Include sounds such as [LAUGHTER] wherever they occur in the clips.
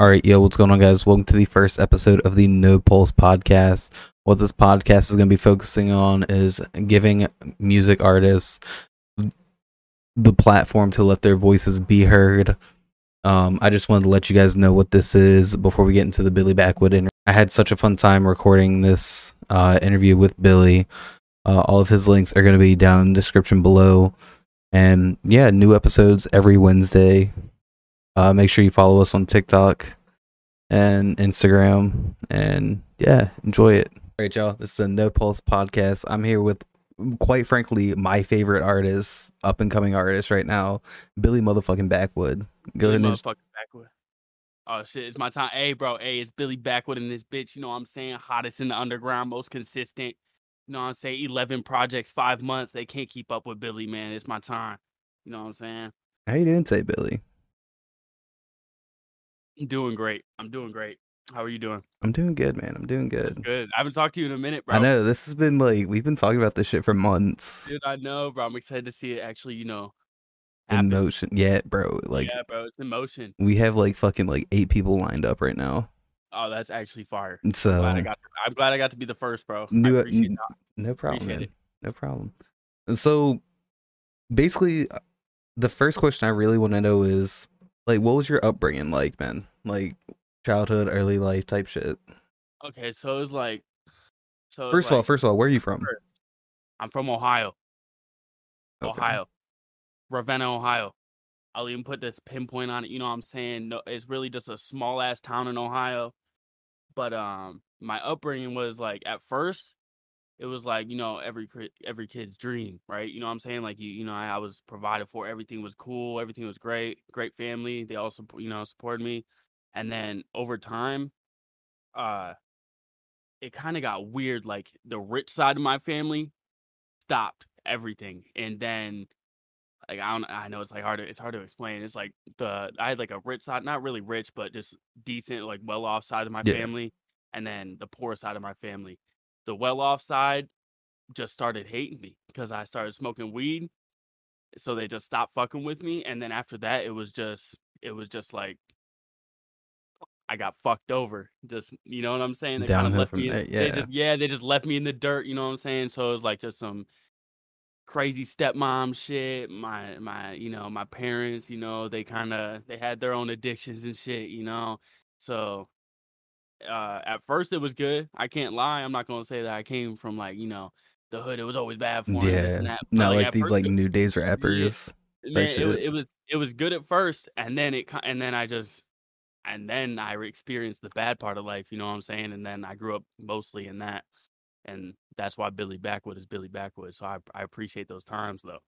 All right, yo, what's going on, guys? Welcome to the first episode of the No Pulse podcast. What this podcast is going to be focusing on is giving music artists the platform to let their voices be heard. Um, I just wanted to let you guys know what this is before we get into the Billy Backwood interview. I had such a fun time recording this uh, interview with Billy. Uh, all of his links are going to be down in the description below. And yeah, new episodes every Wednesday. Uh, make sure you follow us on TikTok and Instagram. And yeah, enjoy it. All right, y'all. This is a No Pulse podcast. I'm here with, quite frankly, my favorite artist, up and coming artist right now, Billy motherfucking Backwood. Go Billy ahead and motherfucking Backwood. Oh shit, it's my time. Hey, bro. Hey, it's Billy Backwood in this bitch. You know what I'm saying? Hottest in the underground, most consistent. You know what I'm saying? 11 projects, five months. They can't keep up with Billy, man. It's my time. You know what I'm saying? how you doing today, Billy? I'm doing great. I'm doing great. How are you doing? I'm doing good, man. I'm doing That's good. good. I haven't talked to you in a minute, bro. I know this has been like we've been talking about this shit for months. Dude, I know, bro. I'm excited to see it actually, you know, In happen. motion, yeah, bro. Like yeah, bro. It's in motion. we have like fucking like eight people lined up right now. Oh, that's actually fire. And I'm So glad I got. I'm glad I got to be the first, bro. I appreciate that. no problem, man. No problem. And so basically, uh, the first question I really want to know is like, what was your upbringing like, man? Like childhood, early life type shit. Okay, so it's like, so it's First of all, first of all, where are you from? I'm from Ohio. Okay. Ohio. Ravenna, Ohio. I'll even put this pinpoint on it. You know what I'm saying? No, it's really just a small ass town in Ohio. But um my upbringing was like at first it was like, you know, every every kid's dream, right? You know what I'm saying? Like you you know, I, I was provided for, everything was cool, everything was great, great family. They also, you know, supported me. And then over time uh it kind of got weird like the rich side of my family stopped everything and then like I don't I know it's like hard to it's hard to explain. It's like the I had like a rich side, not really rich, but just decent, like well off side of my Yeah. family, and then the poor side of my family. The well off side just started hating me because I started smoking weed. So they just stopped fucking with me. And then after that it was just it was just like I got fucked over. Just you know what I'm saying? They kind of left me in- there, they yeah. just yeah, they just left me in the dirt, you know what I'm saying? So it was like just some crazy stepmom shit my my you know my parents you know they kind of they had their own addictions and shit you know so uh at first it was good i can't lie i'm not gonna say that i came from like you know the hood it was always bad for this Yeah, and that but, not like at these first like new days rappers. man, it, it was it was good at first and then it and then i just and then i experienced the bad part of life you know what i'm saying and then i grew up mostly in that and that's why billy backwood is billy backwood so i, I appreciate those times though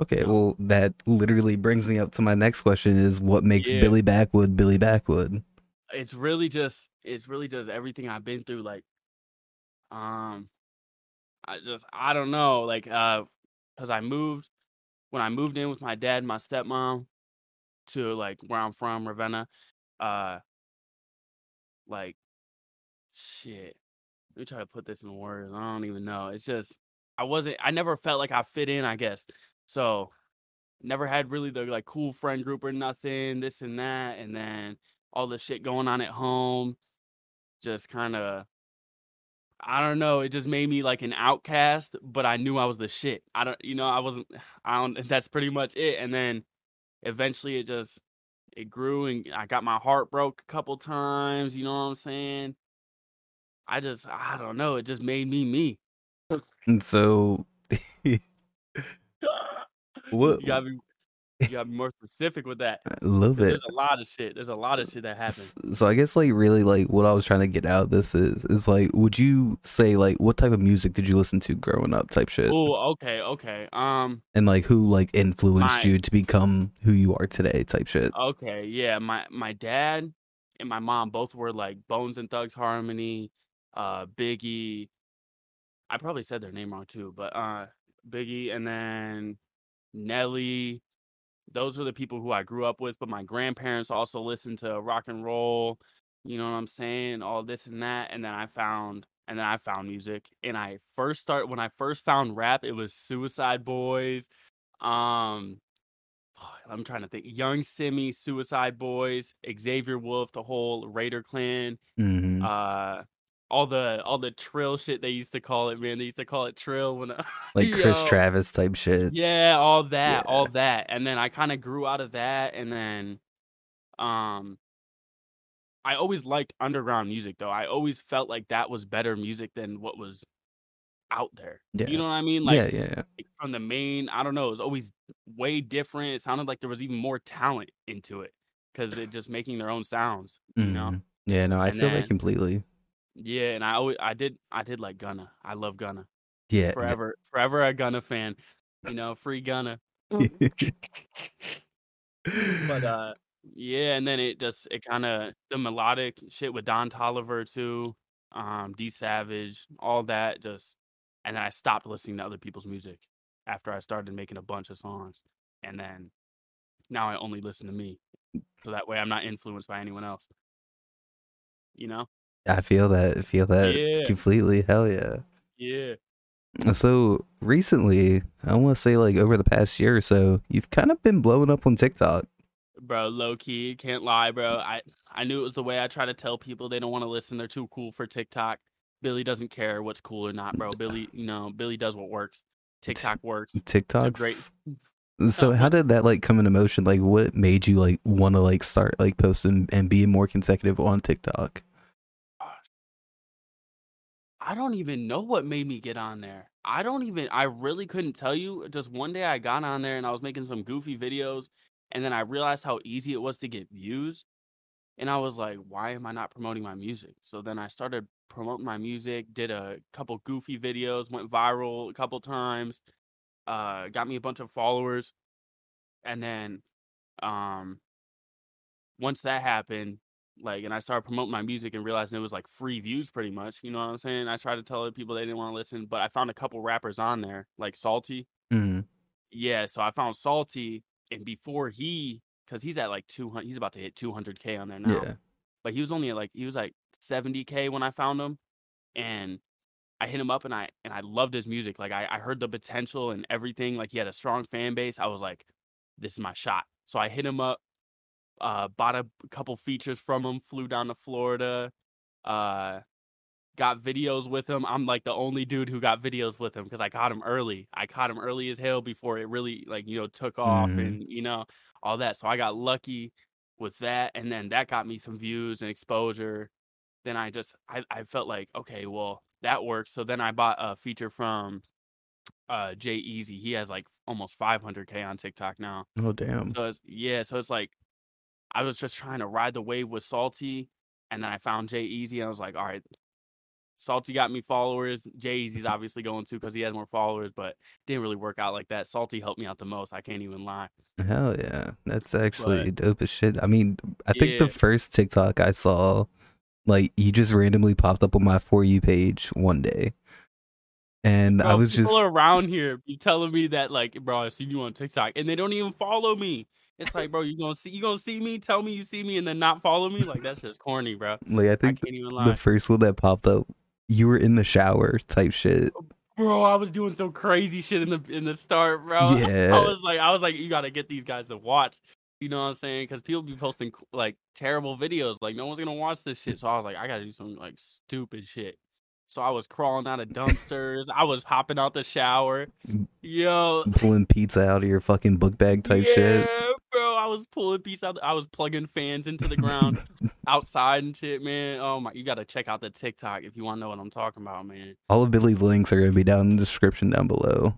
Okay, well, that literally brings me up to my next question: is what makes Yeah. Billy Backwood Billy Backwood? It's really just it's really just everything I've been through. Like, um, I just I don't know, like, uh, because I moved when I moved in with my dad my stepmom to like where I'm from, Ravenna. Uh, like, shit. Let me try to put this in words. I don't even know. It's just I wasn't. I never felt like I fit in. I guess so. Never had really the like cool friend group or nothing. This and that, and then all the shit going on at home just kind of I don't know, it just made me like an outcast, but I knew I was the shit. I don't you know, I wasn't [SIGHS] I don't that's pretty much it. And then eventually it just it grew and I got my heart broke a couple times, you know what I'm saying? I just I don't know, it just made me me. And so, [LAUGHS] [LAUGHS] what? You gotta be you gotta be more specific with that. I love it. There's a lot of shit. There's a lot of shit that happens. So I guess like really like what I was trying to get out of this is is like would you say like what type of music did you listen to growing up type shit Oh, okay, okay. Um and like who like influenced My- you to become who you are today type shit. Okay, yeah, my my dad and my mom both were like Bones and Thugs Harmony, uh Biggie. I probably said their name wrong too, but uh Biggie and then Nelly. Those are the people who I grew up with, but my grandparents also listened to rock and roll, you know what I'm saying? All this and that and then I found and then I found music and I first start when I first found rap, it was Suicide Boys, um I'm trying to think. Yung Simmie, Suicide Boys, Xavier Wulf, the whole Raider Klan, hmm uh all the all the trill shit they used to call it, man. They used to call it trill when I, [LAUGHS] Like Chris yo. Travis type shit. Yeah, all that, Yeah. all that. And then I kind of grew out of that and then um I always liked underground music though. I always felt like that was better music than what was out there. Yeah. You know what I mean? Like, yeah, yeah, yeah. like, from the main, I don't know, it was always way different. It sounded like there was even more talent into it because they're just making their own sounds, you know? Mhm. Yeah, no, I And feel then- that completely. Yeah, and I always I did I did like Gunna. I love Gunna. Yeah. Forever forever a Gunna fan. You know, free Gunna. But [LAUGHS] uh yeah, and then it just it kind of the melodic shit with Don Toliver too, um, D Savage, all that just and then I stopped listening to other people's music after I started making a bunch of songs. And then now I only listen to me. So that way I'm not influenced by anyone else. You know? I feel that. I feel that Yeah. completely. Hell yeah. Yeah. So recently, I want to say like over the past year or so, you've kind of been blowing up on TikTok. Bro, low key, can't lie, bro. I I knew it was the way I try to tell people they don't want to listen. They're too cool for TikTok. Billy doesn't care what's cool or not, bro. Billy, you know, Billy does what works. TikTok works. TikToks. great- So how did that like come into motion? Like, what made you like want to like start like posting and being more consecutive on TikTok? I don't even know what made me get on there. I don't even I really couldn't tell you. Just one day I got on there and I was making some goofy videos and then I realized how easy it was to get views. And I was like, why am I not promoting my music? So then I started promoting my music, did a couple goofy videos, went viral a couple times, uh got me a bunch of followers. And then um once that happened, like and I started promoting my music and realizing it was like free views pretty much. You know what I'm saying? I tried to tell other people they didn't want to listen, but I found a couple rappers on there, like Salty. Mm. Yeah, so I found Salty, and before he, because he's at like 200, he's about to hit 200k on there now. Yeah. But he was only at like he was like 70k when I found him, and I hit him up and I and I loved his music. Like I, I heard the potential and everything. Like he had a strong fan base. I was like, this is my shot. So I hit him up, uh, bought a couple features from him, flew down to Florida, uh, got videos with him. I'm like the only dude who got videos with him because I caught him early. I caught him early as hell before it really like you know took off Mhm. and you know all that. So I got lucky with that, and then that got me some views and exposure. Then I just I, I felt like okay, well that works. So then I bought a feature from uh Jay Easy. He has like almost 500k on TikTok now. Oh damn. So it's yeah, so it's like I was just trying to ride the wave with Salty, and then I found Jay Easy. And I was like, all right, Salty got me followers. Jay Easy's [LAUGHS] obviously going to because he has more followers, but didn't really work out like that. Salty helped me out the most. I can't even lie. Hell yeah. That's actually dope as shit. I mean, I think Yeah. the first TikTok I saw, like, you just randomly popped up on my For You page one day. And I was people just, around here be telling me that like, bro, I see you on TikTok, and they don't even follow me. It's like, bro, you gonna see you gonna see me, tell me you see me, and then not follow me? Like that's just corny, bro. like, I I think can't even the first one that popped up, you were in the shower type shit. Oh, bro, I was doing some crazy shit in the in the start, bro. [LAUGHS] Yeah. I was like, I was like, you gotta get these guys to watch. You know what I'm saying? Because people be posting like terrible videos. Like no one's gonna watch this shit. So I was like, I gotta do some like stupid shit. So I was crawling out of dumpsters. I was hopping out the shower. Yo, Pulling pizza out of your fucking book bag type yeah, shit. I was pulling pieces out. I was plugging fans into the ground [LAUGHS] outside and shit, man. Oh my, you gotta check out the TikTok if you want to know what I'm talking about, man. All of Billy's links are gonna be down in the description down below.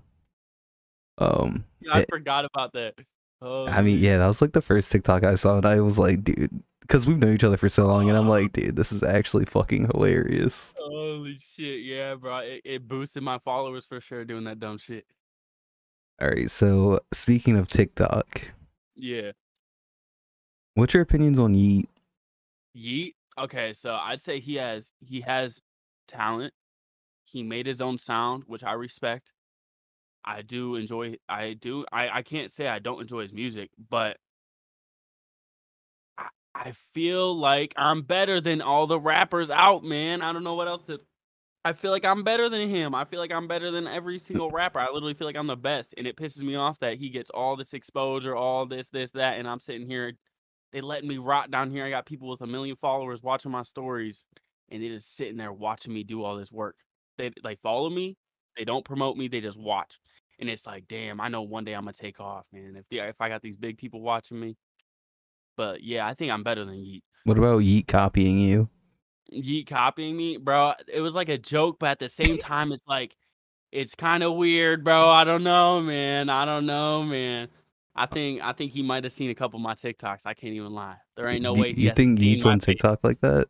Um, Yeah, I it- forgot about that. Oh, I mean, yeah, that was like the first TikTok I saw, and I was like, dude, because we've known each other for so long, and I'm Uh. like, dude, this is actually fucking hilarious. Holy shit, yeah, bro. It, it boosted my followers for sure doing that dumb shit. All right, so speaking of TikTok, Yeah. what's your opinions on Yeat? Yeat. Okay, so I'd say he has he has talent. He made his own sound, which I respect. I do enjoy I do I, I can't say I don't enjoy his music, but I, I feel like I'm better than all the rappers out, man. I don't know what else to I feel like I'm better than him. I feel like I'm better than every single rapper. I literally feel like I'm the best, and it pisses me off that he gets all this exposure, all this, this, that, and I'm sitting here. They letting me rot down here. I got people with a million followers watching my stories, and they just sitting there watching me do all this work. They like follow me. They don't promote me. They just watch, and it's like, damn. I know one day I'm gonna take off, man. If the, if I got these big people watching me, but yeah, I think I'm better than Yeat. What about Yeat copying you? Yeat copying me, bro. It was like a joke, but at the same [LAUGHS] time, it's like it's kind of weird, bro. I don't know, man. I don't know, man. I think I think he might have seen a couple of my TikToks. I can't even lie. There ain't no way. he you think Yeat's on. TikTok like that?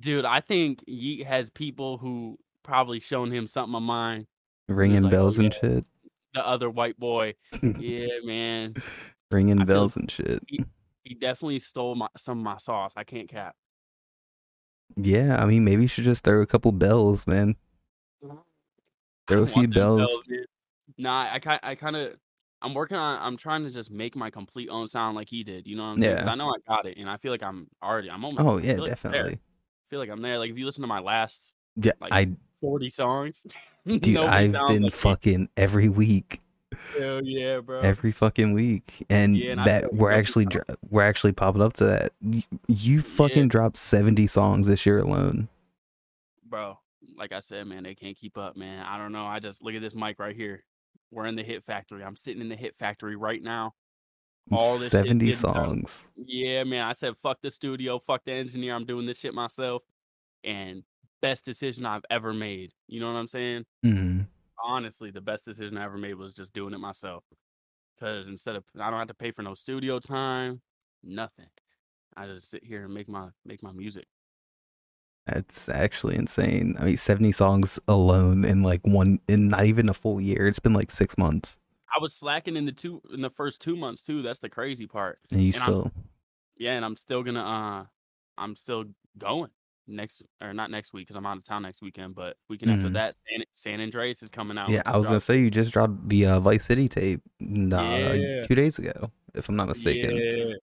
dude? I think Yeat has people who probably shown him something of mine. Ringing like, oh, bells and shit. The other white boy, yeah, [LAUGHS] man. Ringing I bells and shit. He definitely stole my some of my sauce. I can't cap. Yeah, I mean, maybe you should just throw a couple bells, man. Throw a few bells. man. Nah, I kind I kind of I'm working on I'm trying to just make my complete own sound like he did. You know what I'm saying? Yeah. I know I got it, and I feel like I'm already I'm almost. Oh yeah, like definitely. I feel like I'm there. Like if you listen to my last Yeah, like, I 40 songs, [LAUGHS] dude, I've been like fucking every week, Hell yeah, bro. every fucking week, and Yeah, and that we're actually dro- we're actually popping up to that. You, you fucking dropped seventy songs this year alone. bro. Like I said, man, they can't keep up, man. I don't know. I just look at this mic right here. We're in the hit factory. I'm sitting in the hit factory right now. All this Seventy getting done. songs. Yeah, man. I said, fuck the studio, fuck the engineer. I'm doing this shit myself. And best decision I've ever made. You know what I'm saying? hmm Honestly, the best decision I ever made was just doing it myself. Cause instead of I don't have to pay for no studio time, nothing. I just sit here and make my make my music. That's actually insane. I mean, seventy songs alone in like one in not even a full year. It's been like six months, I was slacking in the two in the first two months too. That's the crazy part. and you And I'm- still. Yeah, and I'm still gonna uh I'm still going next or not next week because I'm out of town next weekend, but weekend after Mhm. that, San, San Andreas is coming out. Yeah, I was gonna say you just dropped the uh, Vice City tape Yeah. two days ago, if I'm not mistaken. Yeah,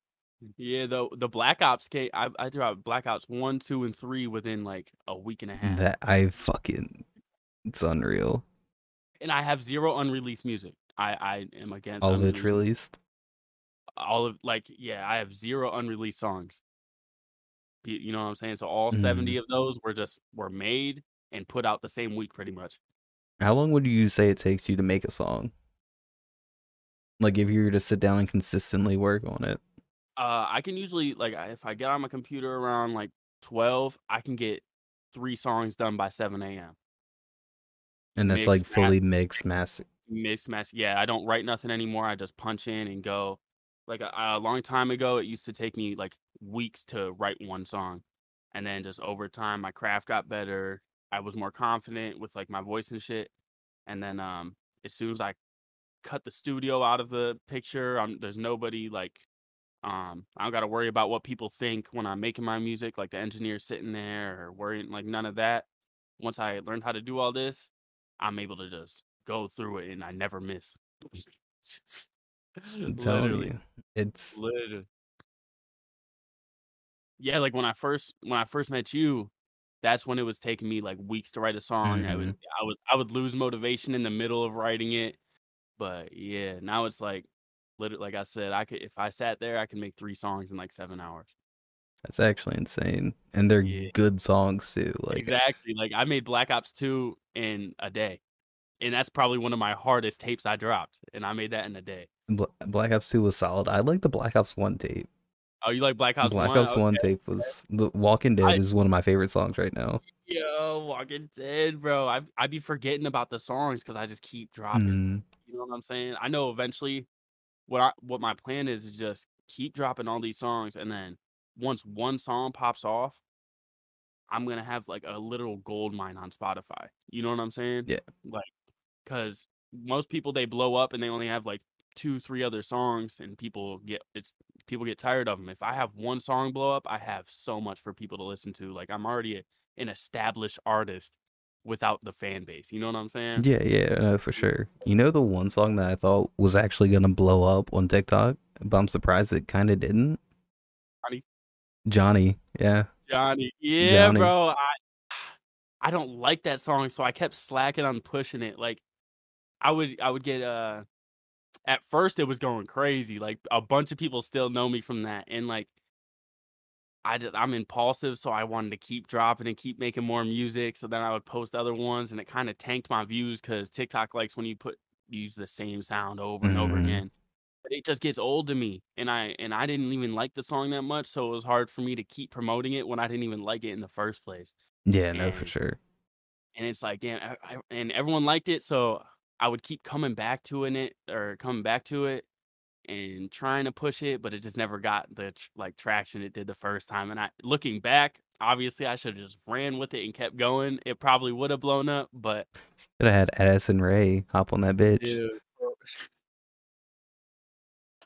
yeah. The the Black Ops came. I I dropped Black Ops one, two, and three within like a week and a half, That I fucking, it's unreal. and I have zero unreleased music. I I am against All of it's released. all of like yeah i have zero unreleased songs you know what i'm saying so all Mhm. 70 of those were just were made and put out the same week pretty much How long would you say it takes you to make a song? Like if you were to sit down and consistently work on it. uh i can usually like if i get on my computer around like 12 i can get three songs done by 7 a.m And that's Mix, like fully mixed, master. mix match yeah i don't write nothing anymore i just punch in and go like a, a long time ago it used to take me like weeks to write one song and then just over time my craft got better i was more confident with like my voice and shit and then um as soon as i cut the studio out of the picture um there's nobody like um i don't got to worry about what people think when i'm making my music like the engineer sitting there or worrying like none of that. Once i learned how to do all this i'm able to just go through it and i never miss [LAUGHS] I'm [LAUGHS] telling literally. You, it's literally. Yeah like when i first when i first met you that's when it was taking me like weeks to write a song i would mm-hmm. i would i would lose motivation in the middle of writing it but yeah now it's like literally like i said i could if i sat there i could make three songs in like seven hours. That's actually insane, and they're Yeah. good songs too. Like exactly like i made black ops 2 in a day and that's probably one of my hardest tapes i dropped and i made that in a day Black Ops Two was solid. I like the Black Ops One tape. oh you like black ops Black 1 Ops One Okay. tape was the Walking Dead I- is one of my favorite songs right now. Yo, Walking Dead, bro. I I be forgetting about the songs because I just keep dropping. Mhm. You know what I'm saying? I know eventually, what I what my plan is is just keep dropping all these songs, and then once one song pops off, I'm gonna have like a literal gold mine on Spotify. You know what I'm saying? Yeah. Like, cause most people they blow up and they only have like two, three other songs, and people get it's people get tired of them. If I have one song blow up, I have so much for people to listen to. Like I'm already a, an established artist without the fan base. You know what I'm saying? Yeah, yeah, no, for sure. You know the one song that I thought was actually gonna blow up on TikTok, but I'm surprised it kind of didn't. Johnny? Johnny, yeah. Johnny. Yeah, Johnny. bro. I [SIGHS] I don't like that song, so I kept slacking on pushing it. Like I would I would get uh at first it was going crazy. Like a bunch of people still know me from that. And like I just I'm impulsive, so I wanted to keep dropping and keep making more music. So then I would post other ones and it kind of tanked my views because TikTok likes when you put use the same sound over and over Mhm. again. But it just gets old to me. And I and I didn't even like the song that much, so it was hard for me to keep promoting it when I didn't even like it in the first place. Yeah, no, for sure. and it's like, damn, I, I, and everyone liked it, so I would keep coming back to it or coming back to it and trying to push it, but it just never got the like traction it did the first time. And I, looking back, obviously I should have just ran with it and kept going. It probably would have blown up, but Could have had Addison Rae hop on that bitch. dude, [LAUGHS]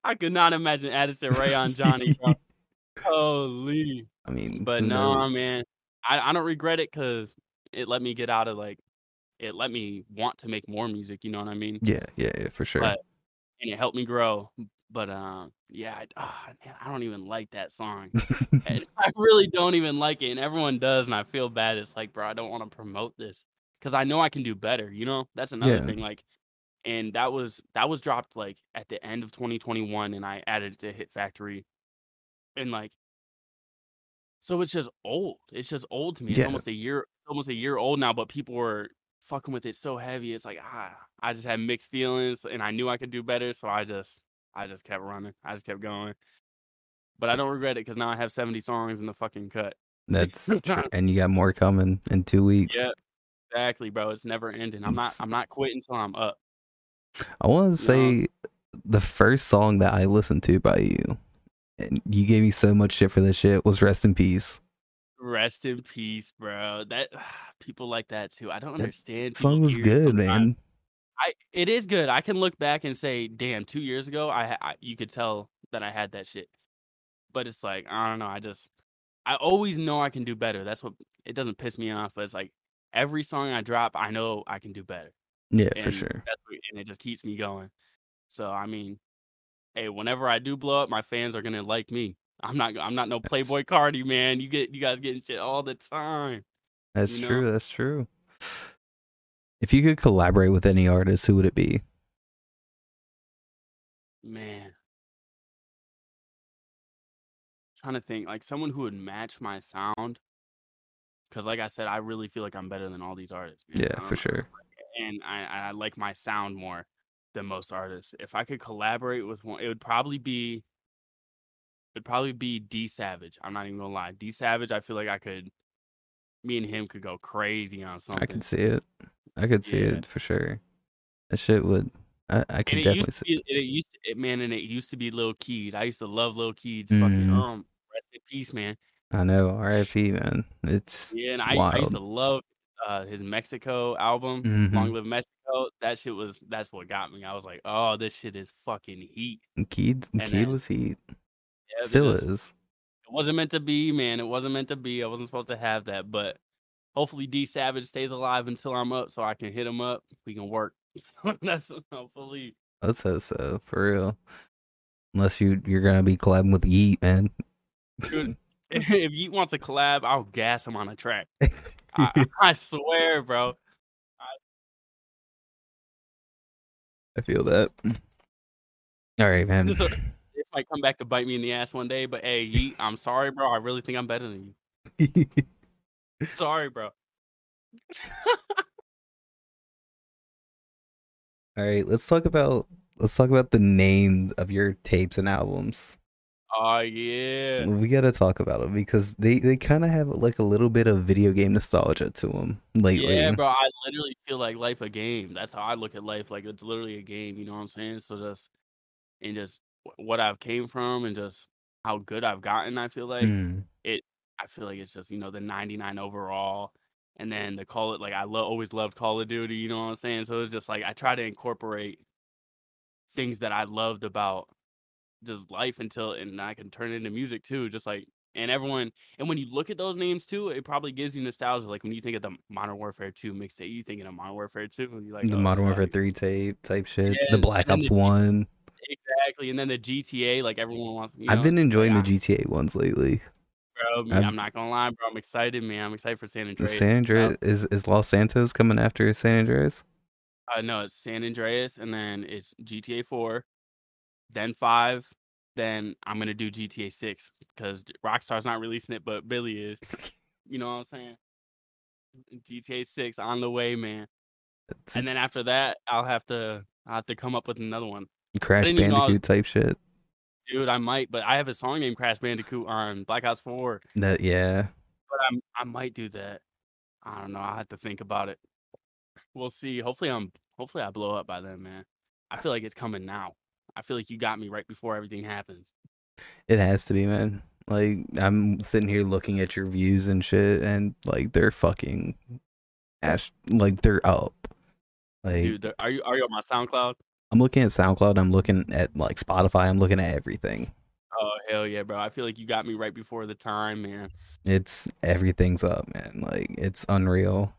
I could not imagine Addison Rae on Johnny. [LAUGHS] Holy, I mean, but no, knows? man, I, I don't regret it because it let me get out of like, it let me want to make more music. You know what I mean? Yeah, yeah, yeah, for sure. But and it helped me grow. But um, yeah, I, ah, man, I don't even like that song. And [LAUGHS] I really don't even like it, and everyone does, and I feel bad. It's like, bro, I don't want to promote this because I know I can do better. You know, that's another Yeah. thing. Like, and that was that was dropped like at the end of 2021, and I added it to Hit Factory, and like, so it's just old. It's just old to me. It's almost a year, almost a year old now. But people were fucking with it so heavy. It's like ah, I just had mixed feelings, and I knew I could do better, so I just I just kept running. I just kept going. But I don't regret it because now I have 70 songs in the fucking cut. That's [LAUGHS] true. And you got more coming in two weeks. Yeah, exactly, bro. It's never ending. I'm not I'm not quitting until I'm up. I want to say the first song that I listened to by you, and you gave me so much shit for this shit, was Rest in Peace. Rest in peace, bro. That [SIGHS] people like that too. I don't That understand. Song was good, sometimes. man. I it is good. I can look back and say, damn, two years ago, I, I you could tell that I had that shit. But it's like I don't know. I just I always know I can do better. That's what it doesn't piss me off. But it's like every song I drop, I know I can do better. Yeah, for sure. That's what, and it just keeps me going. So I mean, hey, whenever I do blow up, my fans are gonna like me. I'm not. I'm not no Playboi Carti man. You get you guys getting shit all the time. That's you know? true. That's true. If you could collaborate with any artist, who would it be? Man. Trying to think like someone who would match my sound. Cause like I said, I really feel like I'm better than all these artists. man. Yeah, for um, sure. And I, I like my sound more than most artists. If I could collaborate with one, it would probably be it'd probably be D Savage. I'm not even gonna lie. D Savage, I feel like I could me and him could go crazy on something. I can see it. I could see Yeah. it for sure. That shit would. I, I can it definitely see. be, and it used to, it, man, and it used to be Lil Keed. I used to love Lil Keed's fucking Mhm. um rest in peace, man. I know. R.I.P. Man. It's Yeah, and I, I used to love uh his Mexico album, Mhm. Long Live Mexico. That shit was that's what got me. I was like, oh, this shit is fucking heat. Keed, and Keed then- was heat. Yeah, Still just- is. It wasn't meant to be, man. It wasn't meant to be. I wasn't supposed to have that, but hopefully D Savage stays alive until I'm up, so I can hit him up. We can work. [LAUGHS] that's hopefully. Let's hope so. For real. Unless you you're gonna be collabing with Yeat, man. Dude, [LAUGHS] [LAUGHS] if Yeat wants a collab, I'll gas him on a track. I, I swear, bro. I feel that. All right, man. So- might come back to bite me in the ass one day, but hey, Yeat, I'm sorry, bro. I really think I'm better than you. Sorry, bro. [LAUGHS] All right, let's talk about let's talk about the names of your tapes and albums. Oh yeah. We gotta talk about them because they they kind of have like a little bit of video game nostalgia to them lately. Yeah, bro. I literally feel like life a game. That's how I look at life. Like it's literally a game. You know what I'm saying? So just and just what I've came from and just how good I've gotten. I feel like Mm, I feel like it's just you know the 99 overall, and then the call it like I lo- always loved Call of Duty. You know what I'm saying? So it's just like I try to incorporate things that I loved about just life until and I can turn it into music too. Just like and everyone and when you look at those names too, it probably gives you nostalgia. Like when you think of the Modern Warfare 2 mixtape, you thinking of Modern Warfare 2, and you're like the oh, Modern Warfare fuck. Three tape type shit. Yeah, the Black Ops the- One. Exactly, and then the GTA, like everyone wants. You I've been enjoying like, the GTA ones lately. bro. Me, I'm- I'm not gonna lie, bro. I'm excited, man. I'm excited for San Andreas. San Andreas is is Los Santos coming after San Andreas? Uh, no, it's San Andreas, and then it's GTA 4, then 5, then I'm gonna do GTA 6 because Rockstar's not releasing it, but Billy is. [LAUGHS] You know what I'm saying? GTA 6 on the way, man. And then after that, I'll have to I'll have to come up with another one, Crash didn't even know I was- Bandicoot type shit. dude. I might, but I have a song named Crash Bandicoot on Black Ops 4, That yeah. but I'm I might do that. I don't know. I have to think about it. We'll see. Hopefully, I'm hopefully I blow up by then, man. I feel like it's coming now. I feel like you got me right before everything happens. It has to be, man. Like I'm sitting here looking at your views and shit, and like they're fucking, ash, like they're up. Like Dude, are you are you on my SoundCloud? I'm looking at SoundCloud, I'm looking at like Spotify, I'm looking at everything. Oh hell yeah, bro! I feel like you got me right before the time, man. It's everything's up, man. Like it's unreal.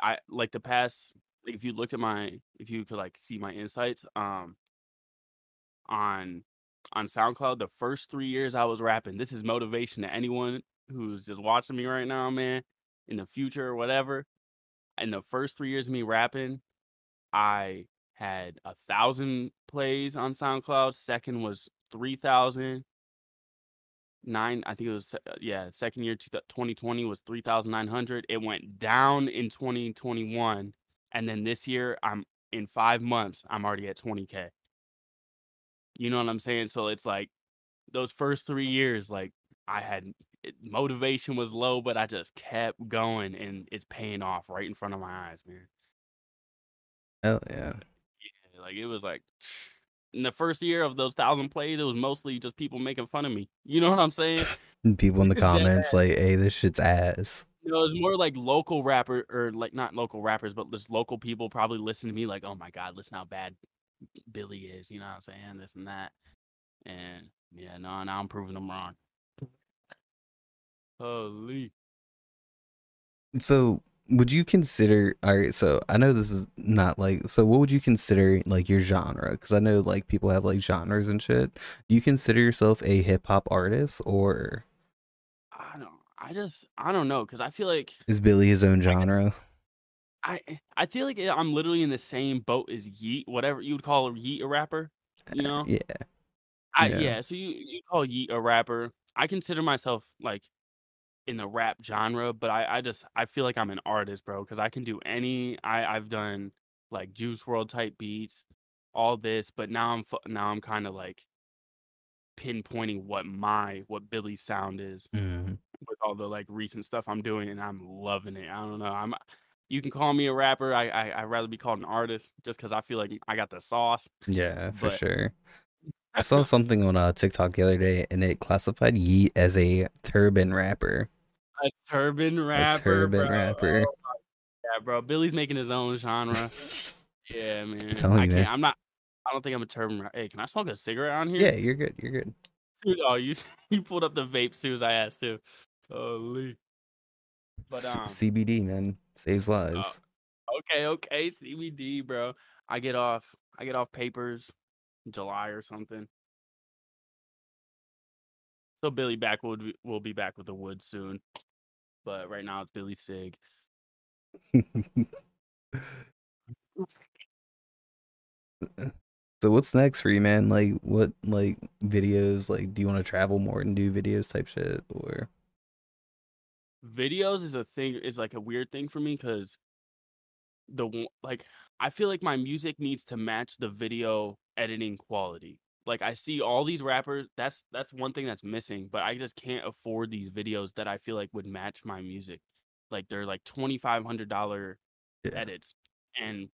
I like the past. Like, if you look at my, if you could like see my insights, um, on on SoundCloud, the first three years I was rapping. This is motivation to anyone who's just watching me right now, man. In the future or whatever. In the first three years of me rapping, I had a thousand plays on SoundCloud. Second was three thousand. Nine, I think it was uh, yeah. Second year, two 2020 was three thousand nine hundred. It went down in 2021, and then this year, I'm in five months, I'm already at 20k. You know what I'm saying? So it's like those first three years, like I had motivation was low, but I just kept going, and it's paying off right in front of my eyes, man. Hell. Yeah, like it was like in the first year of those thousand plays, it was mostly just people making fun of me. [LAUGHS] You know what I'm saying? People in the [LAUGHS] Dead comments like, "Hey, this shit's ass." You know, it was more like local rapper or like not local rappers, but just local people probably listen to me like, oh my god, listen how bad Billy is. You know what I'm saying? This and that. And yeah, no, now I'm proving them wrong. Holy. So, would you consider? All right. So, I know this is not like. So, what would you consider like your genre? Because I know like people have like genres and shit. Do you consider yourself a hip hop artist, or I don't. I just. I don't know because I feel like is Billy his own genre? I. I feel like eh, I'm literally in the same boat as Yeat, whatever you would call Yeat a rapper. You eh, know. Yeah. I Yeah. yeah. So you you call Yeat a rapper. I consider myself like in the rap genre, but I I just I feel like I'm an artist, bro, because I can do any. I I've done like Juice WRLD type beats, all this, but now I'm now I'm kind of like pinpointing what my what Billy's sound is Mm. with all the like recent stuff I'm doing, and I'm loving it. I don't know. I'm you can call me a rapper. I I I'd rather be called an artist just because I feel like I got the sauce. Yeah, for But- sure. I saw something on uh, TikTok the other day, and it classified Yeat as a turban rapper. A turban rapper. A turban bro. rapper. Oh yeah, bro. Billy's making his own genre. yeah, man. telling I you, can't. man. I'm not. I don't think I'm a turban. Ra- hey, can I smoke a cigarette on here? Yeah, you're good. You're good. Dude, oh, you [LAUGHS] you pulled up the vape as as I asked too. Holy. But C- um. CBD man saves lives. Okay, okay, CBD, bro. I get off. I get off papers, July or something. So Billy back will be, will be back with the wood soon, but right now it's Billy Sig. so what's next for you, man? Like what like videos? Like do you want to travel more and do videos type shit or videos is a thing is like a weird thing for me because the one- like I feel like my music needs to match the video editing quality. Like I see all these rappers, that's that's one thing that's missing, but I just can't afford these videos that I feel like would match my music. Like they're like twenty five hundred dollar Yeah. edits, and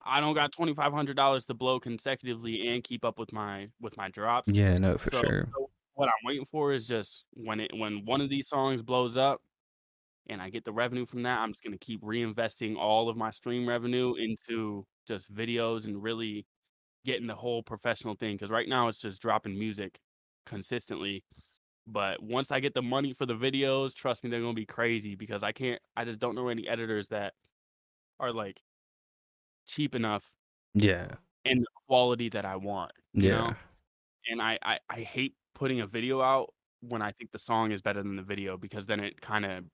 I don't got twenty five hundred dollars to blow consecutively and keep up with my with my drops. Yeah, no, for So, sure. so what I'm waiting for is just when it when one of these songs blows up and I get the revenue from that, I'm just gonna keep reinvesting all of my stream revenue into just videos and really getting the whole professional thing. Because right now it's just dropping music consistently. But once I get the money for the videos, trust me, they're gonna be crazy because I can't. I just don't know any editors that are like cheap enough Yeah. and the quality that I want. You Yeah. know? and I, I I hate putting a video out when I think the song is better than the video because then it kind of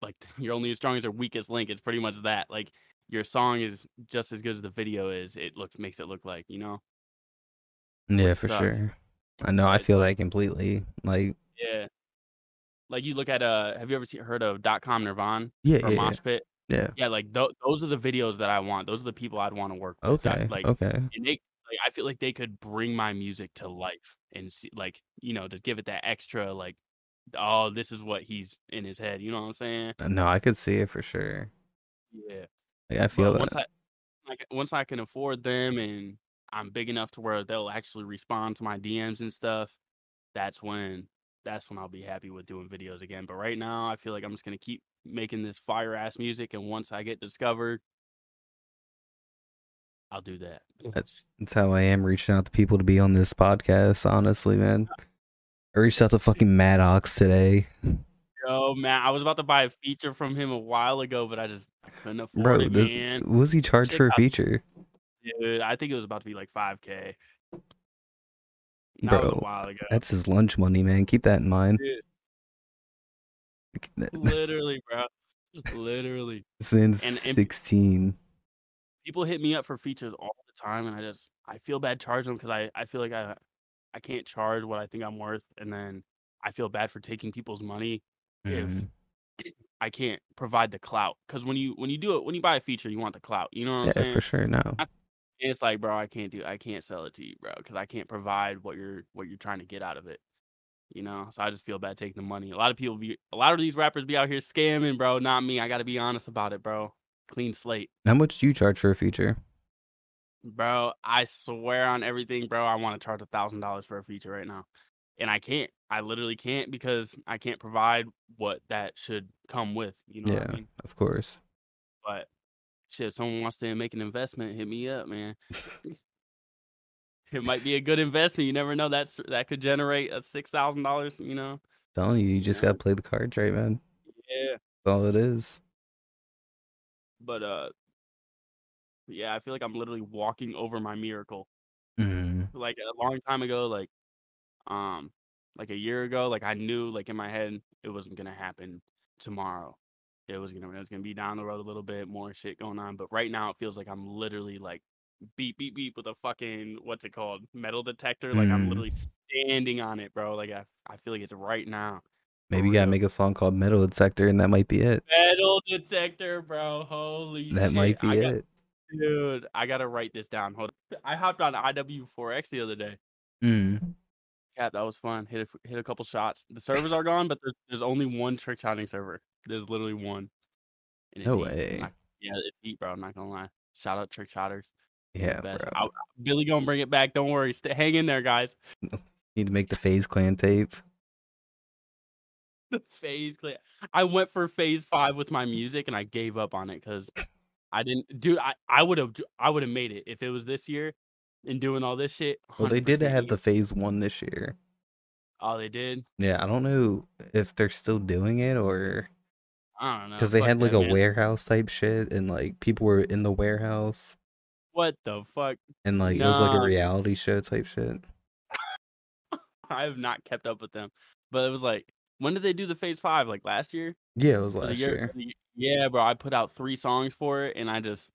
like [LAUGHS] you're only as strong as your weakest link. It's pretty much that. Like your song is just as good as the video is. It looks makes it look like you know. Yeah, Which for sucks. sure. I know. I feel like- that completely. Like, Yeah. Like you look at uh, have you ever seen, heard of dot com Nirvana yeah, or yeah, Mosh Pit? yeah. Yeah, like th- those are the videos that I want. Those are the people I'd want to work with. Okay, like okay. and they like I feel like they could bring my music to life and see like you know to give it that extra like oh this is what he's in his head. You know what I'm saying? Uh, no, I could see it for sure. Yeah. Like, I feel But that. once I like once I can afford them and I'm big enough to where they'll actually respond to my DMs and stuff, that's when that's when I'll be happy with doing videos again. But right now I feel like I'm just gonna keep making this fire ass music and once I get discovered, I'll do that. That's- That's how I am reaching out to people to be on this podcast. Honestly, man. [LAUGHS] Uh, I reached out to fucking Maddox today, Yo, man, I was about to buy a feature from him a while ago, but I just couldn't afford bro. it, This, man. was he charged Check for a feature, Dude, I think it was about to be like 5K. That was a bro? while ago. That's his lunch money, man. Keep that in mind. Dude, [LAUGHS] literally, bro. Literally. man's And- and- sixteen. People hit me up for features all the time, and I just I feel bad charging them because I, I feel like I I can't charge what I think I'm worth, and then I feel bad for taking people's money if Mhm. I can't provide the clout. Because when you when you do it when you buy a feature, you want the clout. You know what I'm Yeah, saying? for sure. No. And it's like, bro, I can't do, I can't sell it to you, bro, because I can't provide what you're, what you're trying to get out of it. You know, so I just feel bad taking the money. A lot of people be, a lot of these rappers be out here scamming, bro. Not me. I got to be honest about it, bro. Clean slate, How much do you charge for a feature? Bro. I swear on everything, bro. I want to charge a thousand dollars for a feature right now, and I can't. I literally can't because I can't provide what that should come with. You know yeah, what I mean? of course. But shit, if someone wants to make an investment, hit me up, man. [LAUGHS] [LAUGHS] it might be a good investment. You never know. That's that could generate a six thousand dollars. You know. telling you, you just Yeah. gotta play the cards right, man. Yeah. That's all it is. But uh, yeah, I feel like I'm literally walking over my miracle. Mm. Like a long time ago, like um, like a year ago, like I knew, like in my head, it wasn't gonna happen tomorrow. It was gonna, it was gonna be down the road a little bit more shit going on. But right now, it feels like I'm literally like beep beep beep with a fucking what's it called metal detector. Like I'm Mm. literally standing on it, bro. Like I, I feel like it's right now. Maybe you gotta make a song called Metal Detector, and that might be it. Metal detector, bro. Holy shit. That might be I got- it. Dude, I gotta write this down. Hold on. I hopped on IW4X the other day. Mm. Yeah, that was fun. Hit a, hit a couple shots. The servers are gone, but there's there's only one trick shotting server. There's literally one. No heat. Way. not- yeah, it's heat, bro. I'm not gonna lie. Shout out trick shotters. Yeah, bro. I- Billy gonna bring it back. Don't worry. Stay, hang in there, guys. [LAUGHS] Need to make the FaZe Clan tape. The phase clear. I went for FaZe5 with my music and I gave up on it because I didn't, dude. I I would have I would have made it if it was this year and doing all this shit. Well, they did have the. Phase One this year. Oh, they did. Yeah, I don't know if they're still doing it or I don't know. because they fuck had like that, a man. warehouse type shit, and like people were in the warehouse, What the fuck? and like it was like a Nah. reality show type shit. [LAUGHS] I have not kept up with them, but it was like, when did they do the FaZe5? Like last year? Yeah, it was last year- year. Yeah, bro. I put out three songs for it, and I just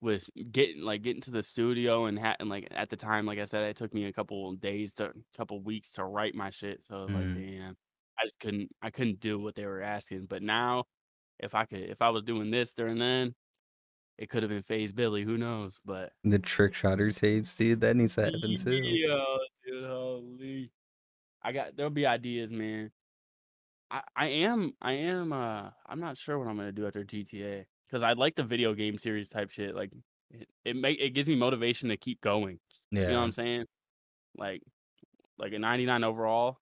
was getting like getting to the studio and ha- and like at the time, like I said, it took me a couple days to couple weeks to write my shit. So I was like, Mm. damn, I just couldn't I couldn't do what they were asking. But now, if I could, if I was doing this during then, it could have been FaZe Billy. Who knows? But The trick shotter tapes, dude. That needs to happen too. yeah, dude, holy. I got there'll be ideas, man. I I am I am uh I'm not sure what I'm gonna do after GTA because I like the video game series type shit. Like it it make it gives me motivation to keep going. Yeah, You know what I'm saying? Like like a 99 overall.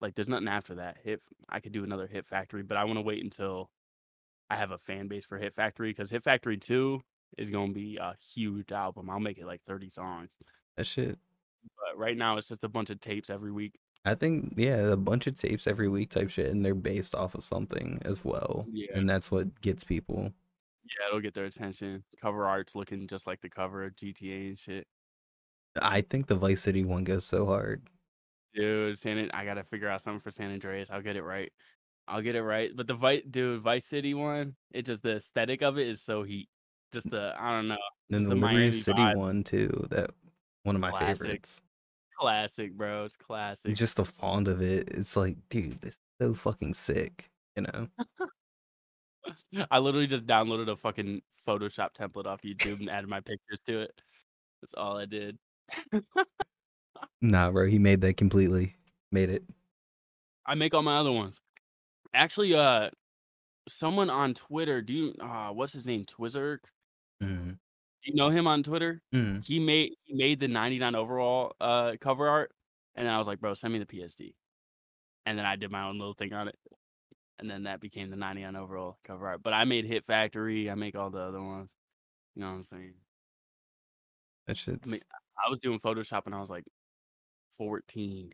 Like there's nothing after that. Hit I could do another Hit Factory, but I want to wait until I have a fan base for Hit Factory because Hit Factory 2 is gonna be a huge album. I'll make it like 30 songs. that shit. But right now it's just a bunch of tapes every week. I think yeah, a bunch of tapes every week type shit, and they're based off of something as well, Yeah. and that's what gets people. Yeah, it'll get their attention. Cover art's looking just like the cover of GTA and shit. I think the Vice City one goes so hard. dude. San, I gotta figure out something for San Andreas. I'll get it right. I'll get it right. But the Vice, dude, Vice City one, it just the aesthetic of it is so heat. Just the I don't know. Then the the Liberty Miami City vibe. one too. That one of my Classic. favorites. Classic, bro. It's classic. Just the font of it. It's like, dude, this is so fucking sick. You know? [LAUGHS] I literally just downloaded a fucking Photoshop template off YouTube and added my pictures to it. That's all I did. Nah, bro. He made that completely. Made it. I make all my other ones. Actually, uh, someone on Twitter, do you, uh, what's his name? Twizzerk? Mm. You know him on Twitter? Mm. He made he made the 99 overall uh cover art, and then I was like, bro, send me the PSD. And then I did my own little thing on it. And then that became the 99 overall cover art. But I made Hit Factory, I make all the other ones. You know what I'm saying? That shit's. mean, I was doing Photoshop and I was like 14.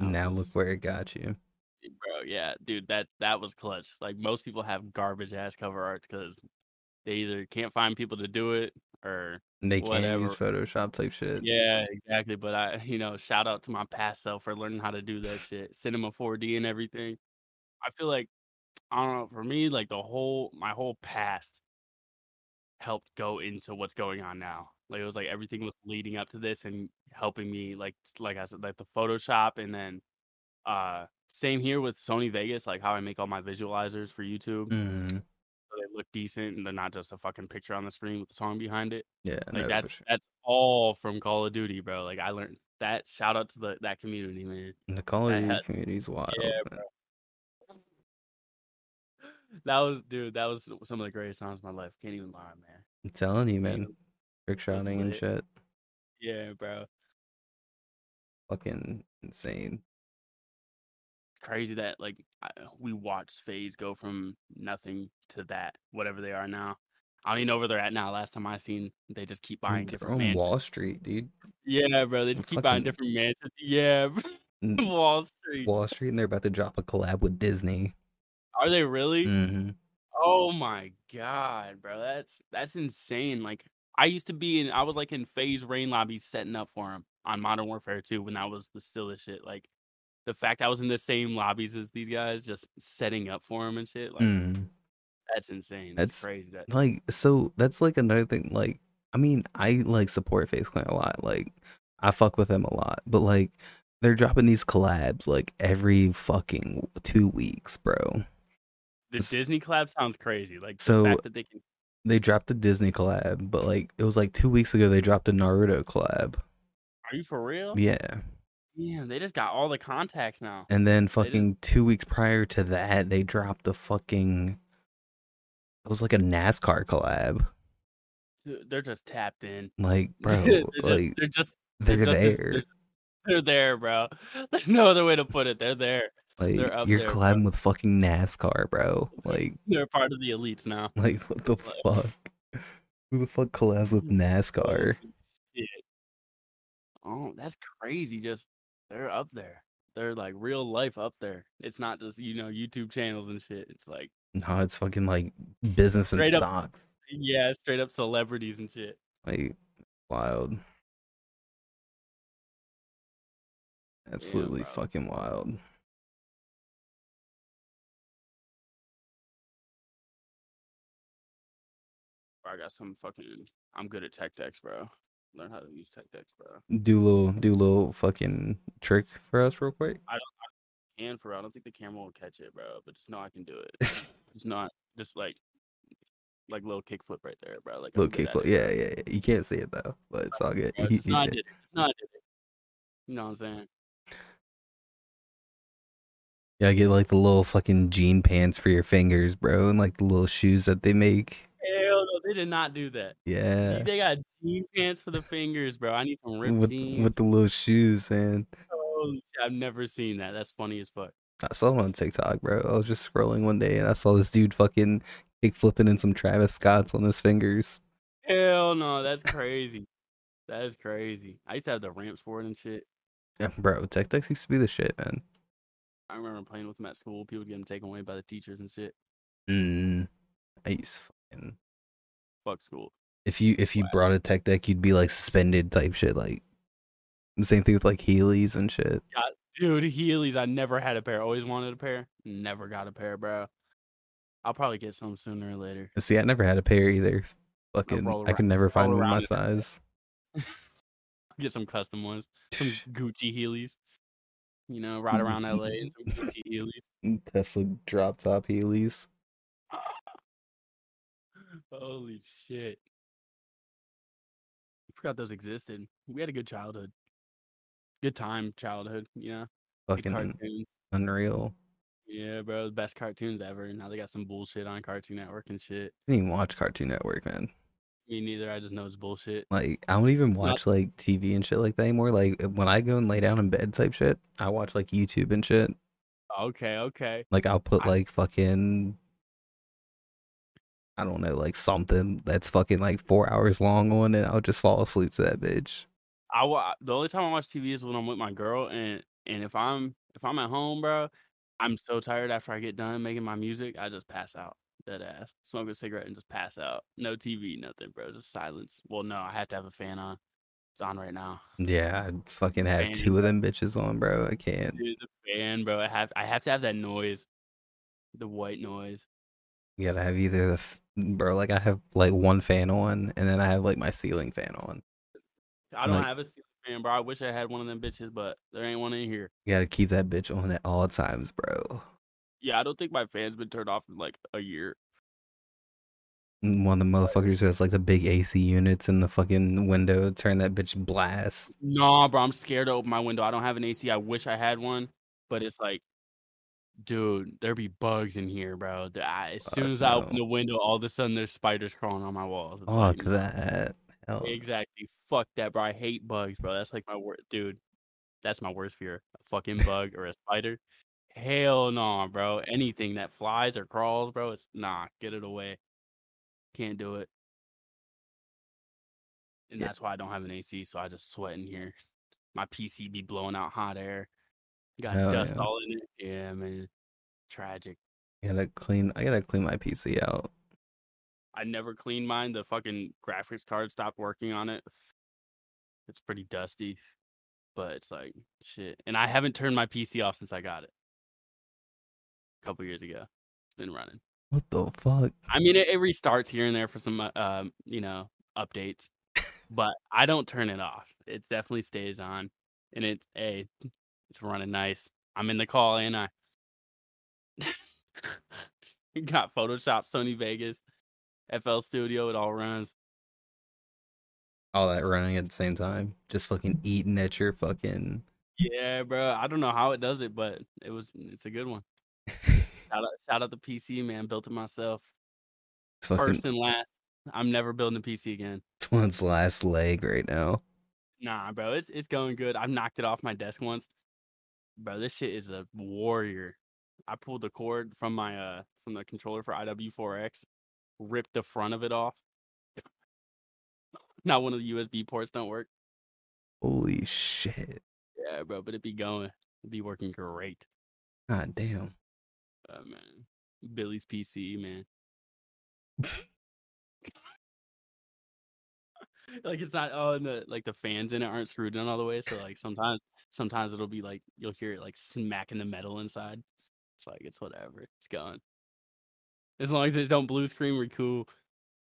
I now look where it got you. bro. Yeah, dude, that that was clutch. Like most people have garbage ass cover arts because they either can't find people to do it or They can't use Whatever. Photoshop type shit. yeah, exactly. But I, you know, shout out to my past self for learning how to do that shit, Cinema 4D and everything. I feel like I don't know. For me, like the whole my whole past helped go into what's going on now. Like it was like everything was leading up to this and helping me. Like like I said, like the Photoshop and then uh same here with Sony Vegas, like how I make all my visualizers for YouTube. Mm. They look decent and they're not just a fucking picture on the screen with the song behind it. Yeah, Like no, that's sure. that's all from Call of Duty, bro. Like I learned that. Shout out to the that community, man. The Call of Duty community's wild. Yeah, man. [LAUGHS] That was dude. That was some of the greatest times of my life. Can't even lie, man. I'm telling you, man. even- Trick shotting and shit. Yeah, bro. Fucking insane. Crazy that like I, we watched FaZe go from nothing to that, whatever they are now. I don't even know where they're at now. Last time I seen, they just keep buying they're different on mansions. Wall Street, dude. Yeah, bro. They just keep buying different mansions. Yeah, [LAUGHS] Wall Street. Wall Street, and they're about to drop a collab with Disney. Are they really? hmm Oh my god, bro, that's that's insane. Like I used to be in, I was like in FaZe Rain lobbies setting up for him on Modern Warfare 2 when that was the still the shit. Like the fact I was in the same lobbies as these guys, just setting up for him and shit. Like Mm. that's insane. That's, That's- crazy. That Like, so that's like another thing. Like, I mean, I like support FaZe Clan a lot. Like, I fuck with them a lot. But like, they're dropping these collabs like every fucking two weeks, bro. the s- Disney collab sounds crazy. Like So- the fact that they can. They dropped the Disney collab, but like it was like two weeks ago they dropped a Naruto collab. Are you for real? Yeah. Damn, they just got all the contacts now. And then just- fucking two weeks prior to that, they dropped a fucking. It was like a NASCAR collab. They're just tapped in. Like, [LAUGHS] bro, they're, like just, they're just they're just as- there. they're, they're there, bro. [LAUGHS] There's no other way to put it. They're there. Like they're up you're there, bro. collabing with fucking NASCAR, bro. Like, [LAUGHS] They're part of the elites now. like what the fuck? Who the fuck collabs with NASCAR? Shit. Oh, that's crazy. Just they're up there. They're like real life up there. It's not just you know YouTube channels and shit. It's like No, it's fucking like business and up. stocks. yeah, straight up celebrities and shit. Like wild. Absolutely bro. fucking wild. I got some fucking. I'm good at tech decks, bro. Learn how to use tech decks, bro. Do a little do little fucking trick for us real quick. And for real, I don't think the camera will catch it, bro. But just know I can do it. [LAUGHS] It's not just like like little kickflip right there, bro. Like Little kickflip. Yeah, yeah, yeah. You can't see it though, but it's all good. bro. Just know I did it. Just know did it. You know what I'm saying? Yeah, I get like the little fucking jean pants for your fingers, bro, and like the little shoes that they make. They did not do that. Yeah, They got jean pants for the fingers, bro. I need some ripped with jeans. with the little shoes, man. Holy shit, I've never seen that. That's funny as fuck. I saw it on TikTok, bro. I was just scrolling one day and I saw this dude fucking kick flipping in some Travis Scotts on his fingers. Hell no, that's crazy. that is crazy. I used to have the ramps for it and shit. Yeah, bro, Tech Decks used to be the shit, man. I remember playing with them at school. People would get them taken away by the teachers and shit. Mm. I used to fucking Fuck school. if you if you Wow. brought a tech deck, you'd be like suspended type shit. Like The same thing with like Heelys and shit. God, dude, Heelys. I never had a pair. Always wanted a pair. Never got a pair, bro. I'll probably get some sooner or later. See, I never had a pair either. Fucking, roll I could never find one my it. size. [LAUGHS] Get some custom ones. Some [LAUGHS] Gucci Heelys. You know, ride around LA in some Gucci Heelys. [LAUGHS] Tesla drop top Heelys. Holy shit. Forgot those existed. We had a good childhood. Good time childhood, you know. Fucking cartoons. unreal. Yeah, bro, the best cartoons ever. Now they got some bullshit on Cartoon Network and shit. I didn't even watch Cartoon Network, man. Me neither. I just know it's bullshit. Like I don't even not- watch like TV and shit like that anymore. Like uh, when I go and lay down in bed type shit, I watch like YouTube and shit. Okay, okay. Like I'll put I- like fucking I don't know, like something that's fucking like four hours long on it. I'll just fall asleep to that bitch. I wa- the only time I watch TV is when I'm with my girl, and and if I'm if I'm at home, bro, I'm so tired after I get done making my music, I just pass out. Dead ass. Smoke a cigarette and just pass out. No TV, nothing, bro. Just silence. Well, no, I have to have a fan on. It's on right now. Yeah, I fucking have Fan two of them bitches on, bro. I can't. Dude, the fan, bro. I have I have to have that noise, the white noise. You gotta have either the f- bro. Like I have like one fan on, and then I have like my ceiling fan on. I don't Like- have a ceiling fan, bro. I wish I had one of them bitches, but there ain't one in here. You gotta keep that bitch on at all times, bro. Yeah, I don't think my fan's been turned off in like a year. Mm, one of the motherfuckers who has like the big AC units in the fucking window, turn that bitch blast. Nah, bro, I'm scared to open my window. I don't have an AC. I wish I had one, but it's like, dude, there be bugs in here, bro. I- as soon as I open the window, all of a sudden there's spiders crawling on my walls. It's Fuck like, that. Hell, exactly. Fuck that, bro. I hate bugs, bro. That's like my worst, dude. That's my worst fear. A fucking [LAUGHS] bug or a spider. Hell no, bro. Anything that flies or crawls, bro, it's nah. Get it away. Can't do it. And Yeah. that's why I don't have an AC, so I just sweat in here. My PC be blowing out hot air. Got Hell dust yeah. all in it. Yeah, man. Tragic. I gotta clean. I gotta clean my PC out. I never cleaned mine. The fucking graphics card stopped working on it. It's pretty dusty, but it's like shit. And I haven't turned my PC off since I got it a couple years ago. It's been running. What the fuck? I mean, it, it restarts here and there for some, uh, um, you know, updates, [LAUGHS] but I don't turn it off. It definitely stays on, and it's a, it's running nice. I'm in the call, and I [LAUGHS] got Photoshop, Sony Vegas, FL Studio. It all runs. All that running at the same time, just fucking eating at your fucking. Yeah, bro. I don't know how it does it, but it was. It's a good one. [LAUGHS] Shout out, shout out the PC, man. Built it myself. fucking First and last. I'm never building a PC again. it's one's last leg right now. Nah, bro, it's it's going good. I've knocked it off my desk once. Bro, this shit is a warrior. I pulled the cord from my uh from the controller for IW4X, ripped the front of it off. [LAUGHS] Not one of the USB ports don't work. Holy shit! Yeah, bro, but it be going. It be working great. God damn. Uh, man. Billy's PC, man. [LAUGHS] [LAUGHS] like it's not oh and the like the fans in it aren't screwed in all the way. So like sometimes sometimes it'll be like you'll hear it like smacking the metal inside. It's like it's whatever. It's gone. As long as it don't blue screen, we're cool.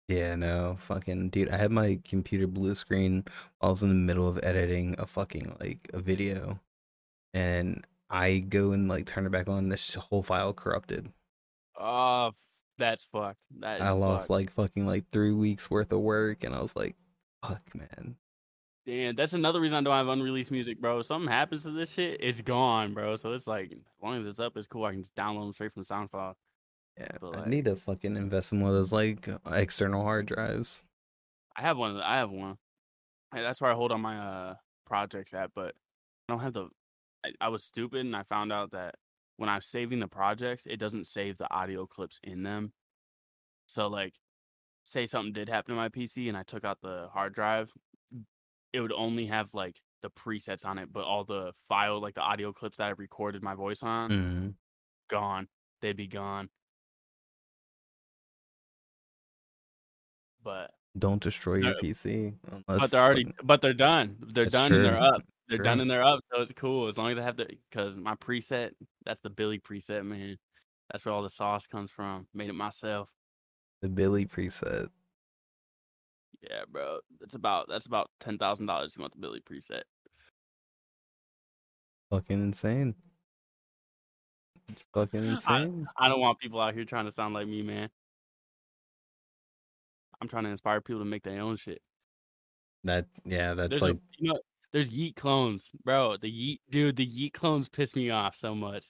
Yeah, no, fucking dude. I had my computer blue screen. while I was in the middle of editing a fucking like a video, and I go and like turn it back on. This whole file corrupted. Oh, that's fucked. That I lost fucked. like fucking like three weeks worth of work, and I was like, "Fuck, man." Damn, that's another reason I don't have unreleased music, bro. If something happens to this shit, it's gone, bro. So it's like, as long as it's up, it's cool. I can just download them straight from SoundCloud. Yeah, But, I like- need to fucking invest in one of those like external hard drives. I have one. I have one. Hey, That's where I hold on my uh projects at, but I don't have the. I, I was stupid and I found out that when I'm saving the projects, it doesn't save the audio clips in them. So like, say something did happen to my PC and I took out the hard drive, it would only have like the presets on it, but all the file, like the audio clips that I recorded my voice on, Mm. gone. They'd be gone. But Don't destroy your PC. Unless but they're already but they're done. They're done and they're up. they're done and they're up, so it's cool as long as I have the because my preset that's the Billy preset, man. That's where all the sauce comes from. Made it myself. The Billy preset. Yeah, bro. That's about that's about ten thousand dollars. You want the Billy preset? Fucking insane. It's fucking insane. I don't want people out here trying to sound like me, man. I'm trying to inspire people to make their own shit. That yeah, that's There's like a, you know, there's Yeat clones, bro. The Yeat dude, the Yeat clones piss me off so much.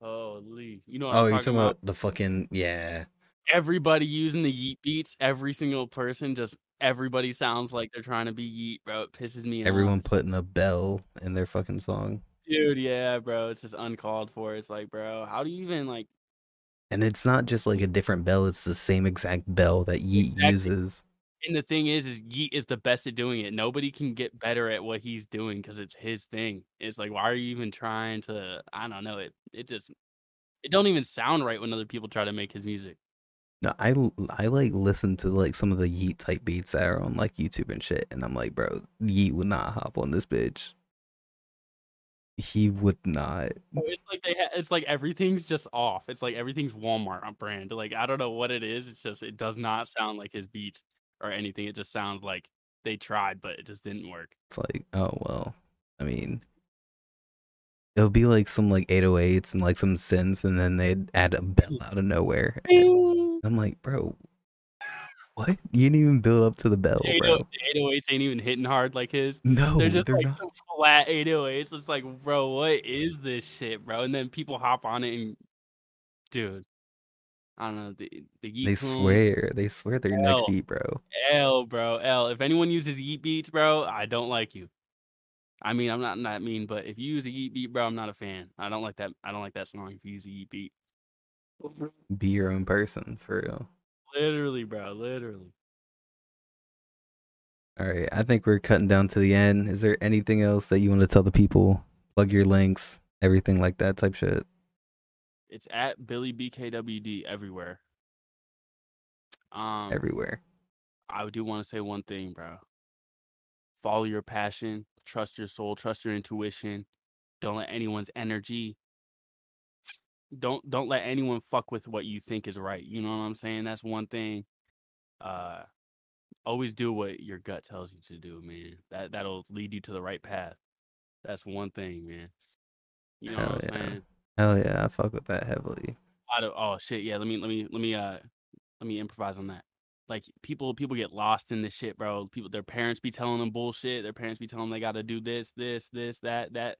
Holy, you know what oh, you're talking talking about? about the fucking yeah. Everybody using the Yeat beats, every single person, just everybody sounds like they're trying to be Yeat, bro. It pisses me Everyone off. putting a bell in their fucking song. Dude, yeah, bro. It's just uncalled for. It's like, bro, how do you even like And it's not just like a different bell, it's the same exact bell that Yeat Exactly. uses. and the thing is is Yeat is the best at doing it. Nobody can get better at what he's doing because it's his thing. It's like, why are you even trying to I don't know. It it just it don't even sound right when other people try to make his music. No, I like listen to like some of the Yeat type beats that are on like YouTube and shit, and I'm like, bro, Yeat would not hop on this bitch. He would not. It's like they ha- it's like everything's just off. It's like everything's Walmart on brand. Like I don't know what it is. It's just it does not sound like his beats or anything. It just sounds like they tried but it just didn't work. It's like, oh well. I mean, it'll be like some like 808s and like some synths, and then they'd add a bell out of nowhere. Bing! I'm like, bro, what? You didn't even build up to the bell, 80 bro. 808s ain't even hitting hard like his. No, They're just like not. flat 808s. It's like, bro, what is this shit, bro? And then people hop on it and, dude, I don't know. The the Yeat They swear, they swear they're next Hell. Yeat, bro. L, bro, L. If anyone uses Yeat beats, bro, I don't like you. I mean, I'm not that mean, but if you use a Yeat beat, bro, I'm not a fan. I don't like that. I don't like that song if you use a Yeat beat. Be your own person, for real. Literally, bro, literally. All right, I think we're cutting down to the end. Is there anything else that you want to tell the people? Plug your links, everything like that type shit. It's at Billy BKWD everywhere. Um, Everywhere. I do want to say one thing, bro. Follow your passion, trust your soul, trust your intuition. Don't let anyone's energy don't don't let anyone fuck with what you think is right. You know what I'm saying? That's one thing. Uh always do what your gut tells you to do, man. That that'll lead you to the right path. That's one thing, man. You know Hell what I'm yeah. saying? Hell yeah, I fuck with that heavily. out of oh shit yeah let me let me let me uh let me improvise on that like people people get lost in this shit bro people their parents be telling them bullshit their parents be telling them they got to do this this this that that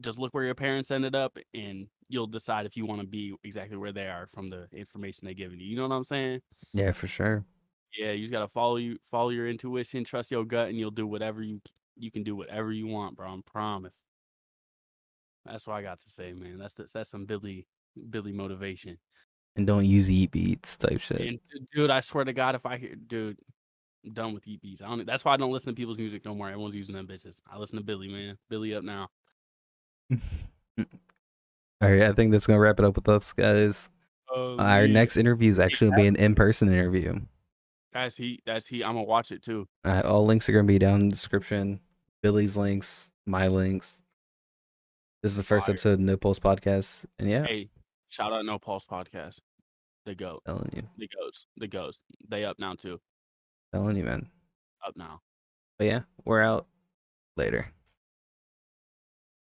just look where your parents ended up and you'll decide if you want to be exactly where they are from the information they given you you know what i'm saying Yeah, for sure. yeah you just gotta follow you follow your intuition trust your gut and you'll do whatever you you can do whatever you want bro i promise that's what i got to say man that's the, that's some billy billy motivation And don't use Yeat beats type shit. And dude, I swear to God, if I hear, dude, I'm done with EPs. I don't. That's why I don't listen to people's music no more. Everyone's using them bitches. I listen to Billy, man. Billy up now. All right, I think that's gonna wrap it up with us, guys. Oh, Our next interview is actually gonna be an in-person interview. That's he. That's he. I'm gonna watch it too. Uh, all links are gonna be down in the description. Billy's links, my links. This is the first Fire. episode of No Pulse Podcast, and yeah, Hey, shout out No Pulse podcast. The goat. telling you, The goats. The goats. They up now too. telling you, man. Up now. But yeah, we're out later.